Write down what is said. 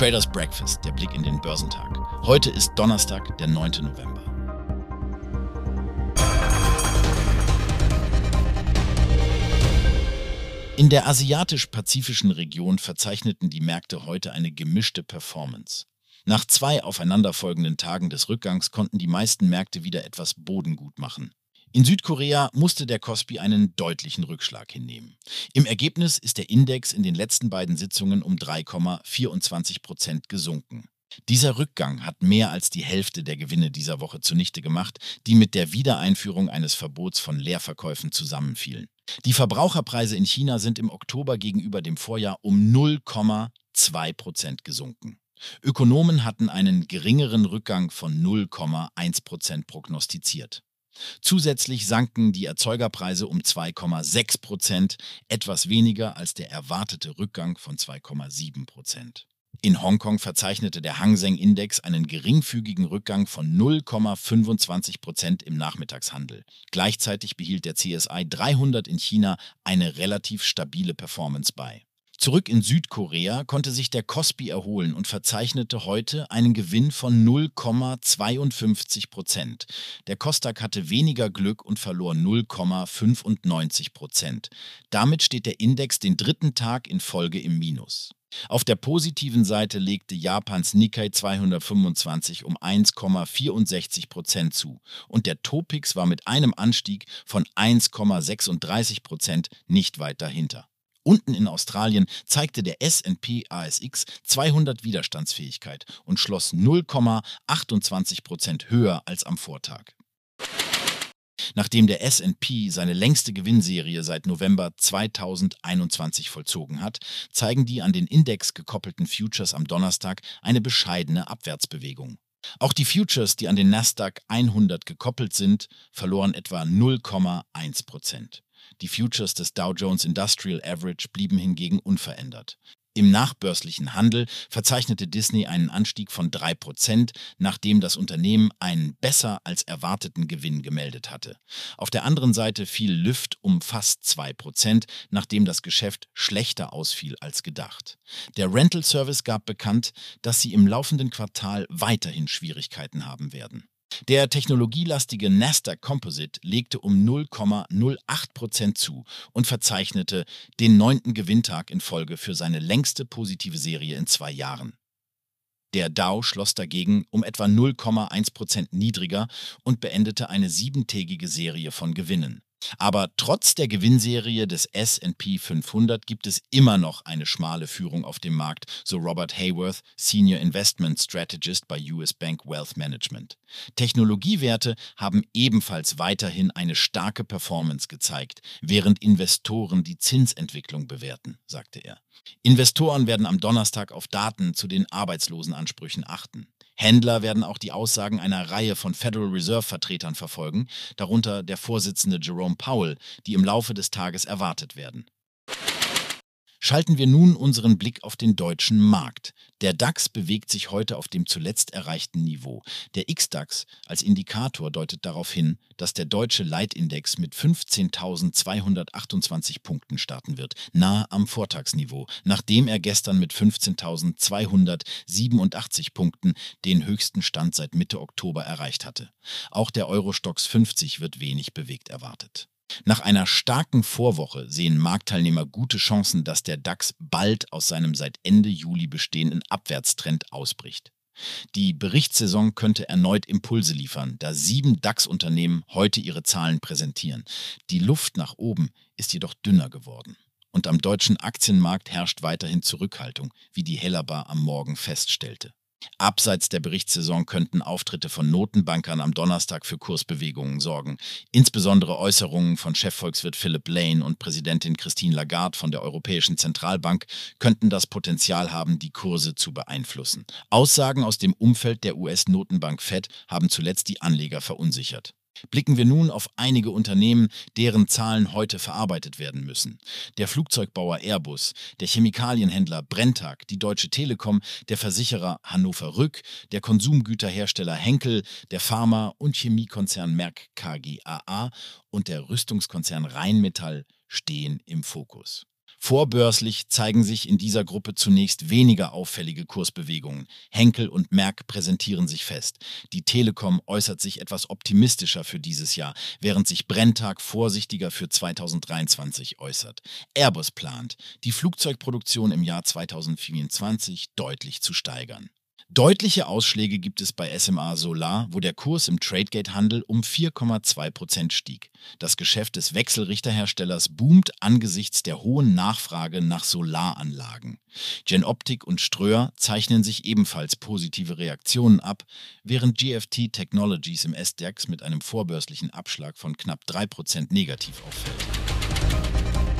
Traders Breakfast, der Blick in den Börsentag. Heute ist Donnerstag, der 9. November. In der asiatisch-pazifischen Region verzeichneten die Märkte heute eine gemischte Performance. Nach zwei aufeinanderfolgenden Tagen des Rückgangs konnten die meisten Märkte wieder etwas Bodengut machen. In Südkorea musste der Kospi einen deutlichen Rückschlag hinnehmen. Im Ergebnis ist der Index in den letzten beiden Sitzungen um 3,24 Prozent gesunken. Dieser Rückgang hat mehr als die Hälfte der Gewinne dieser Woche zunichte gemacht, die mit der Wiedereinführung eines Verbots von Leerverkäufen zusammenfielen. Die Verbraucherpreise in China sind im Oktober gegenüber dem Vorjahr um 0,2 Prozent gesunken. Ökonomen hatten einen geringeren Rückgang von 0,1 Prozent prognostiziert. Zusätzlich sanken die Erzeugerpreise um 2,6 Prozent, etwas weniger als der erwartete Rückgang von 2,7 Prozent. In Hongkong verzeichnete der Hang Seng Index einen geringfügigen Rückgang von 0,25 Prozent im Nachmittagshandel. Gleichzeitig behielt der CSI 300 in China eine relativ stabile Performance bei. Zurück in Südkorea konnte sich der Kospi erholen und verzeichnete heute einen Gewinn von 0,52 Prozent. Der Kostak hatte weniger Glück und verlor 0,95 Prozent. Damit steht der Index den dritten Tag in Folge im Minus. Auf der positiven Seite legte Japans Nikkei 225 um 1,64 Prozent zu und der Topix war mit einem Anstieg von 1,36 Prozent nicht weit dahinter. Unten in Australien zeigte der SP ASX 200 Widerstandsfähigkeit und schloss 0,28 Prozent höher als am Vortag. Nachdem der SP seine längste Gewinnserie seit November 2021 vollzogen hat, zeigen die an den Index gekoppelten Futures am Donnerstag eine bescheidene Abwärtsbewegung. Auch die Futures, die an den Nasdaq 100 gekoppelt sind, verloren etwa 0,1 Prozent. Die Futures des Dow Jones Industrial Average blieben hingegen unverändert. Im nachbörslichen Handel verzeichnete Disney einen Anstieg von 3%, nachdem das Unternehmen einen besser als erwarteten Gewinn gemeldet hatte. Auf der anderen Seite fiel Lyft um fast 2%, nachdem das Geschäft schlechter ausfiel als gedacht. Der Rental Service gab bekannt, dass sie im laufenden Quartal weiterhin Schwierigkeiten haben werden. Der technologielastige Nasdaq Composite legte um 0,08 Prozent zu und verzeichnete den neunten Gewinntag in Folge für seine längste positive Serie in zwei Jahren. Der Dow schloss dagegen um etwa 0,1 Prozent niedriger und beendete eine siebentägige Serie von Gewinnen. Aber trotz der Gewinnserie des SP 500 gibt es immer noch eine schmale Führung auf dem Markt, so Robert Hayworth, Senior Investment Strategist bei US Bank Wealth Management. Technologiewerte haben ebenfalls weiterhin eine starke Performance gezeigt, während Investoren die Zinsentwicklung bewerten, sagte er. Investoren werden am Donnerstag auf Daten zu den Arbeitslosenansprüchen achten. Händler werden auch die Aussagen einer Reihe von Federal Reserve-Vertretern verfolgen, darunter der Vorsitzende Jerome Powell, die im Laufe des Tages erwartet werden. Schalten wir nun unseren Blick auf den deutschen Markt. Der DAX bewegt sich heute auf dem zuletzt erreichten Niveau. Der XDAX als Indikator deutet darauf hin, dass der deutsche Leitindex mit 15.228 Punkten starten wird, nahe am Vortagsniveau, nachdem er gestern mit 15.287 Punkten den höchsten Stand seit Mitte Oktober erreicht hatte. Auch der Eurostox 50 wird wenig bewegt erwartet. Nach einer starken Vorwoche sehen Marktteilnehmer gute Chancen, dass der DAX bald aus seinem seit Ende Juli bestehenden Abwärtstrend ausbricht. Die Berichtssaison könnte erneut Impulse liefern, da sieben DAX-Unternehmen heute ihre Zahlen präsentieren. Die Luft nach oben ist jedoch dünner geworden. Und am deutschen Aktienmarkt herrscht weiterhin Zurückhaltung, wie die Hellerbar am Morgen feststellte. Abseits der Berichtssaison könnten Auftritte von Notenbankern am Donnerstag für Kursbewegungen sorgen. Insbesondere Äußerungen von Chefvolkswirt Philip Lane und Präsidentin Christine Lagarde von der Europäischen Zentralbank könnten das Potenzial haben, die Kurse zu beeinflussen. Aussagen aus dem Umfeld der US-Notenbank Fed haben zuletzt die Anleger verunsichert. Blicken wir nun auf einige Unternehmen, deren Zahlen heute verarbeitet werden müssen. Der Flugzeugbauer Airbus, der Chemikalienhändler Brenntag, die Deutsche Telekom, der Versicherer Hannover Rück, der Konsumgüterhersteller Henkel, der Pharma- und Chemiekonzern Merck KGaA und der Rüstungskonzern Rheinmetall stehen im Fokus. Vorbörslich zeigen sich in dieser Gruppe zunächst weniger auffällige Kursbewegungen. Henkel und Merck präsentieren sich fest. Die Telekom äußert sich etwas optimistischer für dieses Jahr, während sich Brenntag vorsichtiger für 2023 äußert. Airbus plant, die Flugzeugproduktion im Jahr 2024 deutlich zu steigern. Deutliche Ausschläge gibt es bei SMA Solar, wo der Kurs im Tradegate-Handel um 4,2 Prozent stieg. Das Geschäft des Wechselrichterherstellers boomt angesichts der hohen Nachfrage nach Solaranlagen. Genoptik und Ströer zeichnen sich ebenfalls positive Reaktionen ab, während GFT Technologies im SDAX mit einem vorbörslichen Abschlag von knapp 3 Prozent negativ auffällt.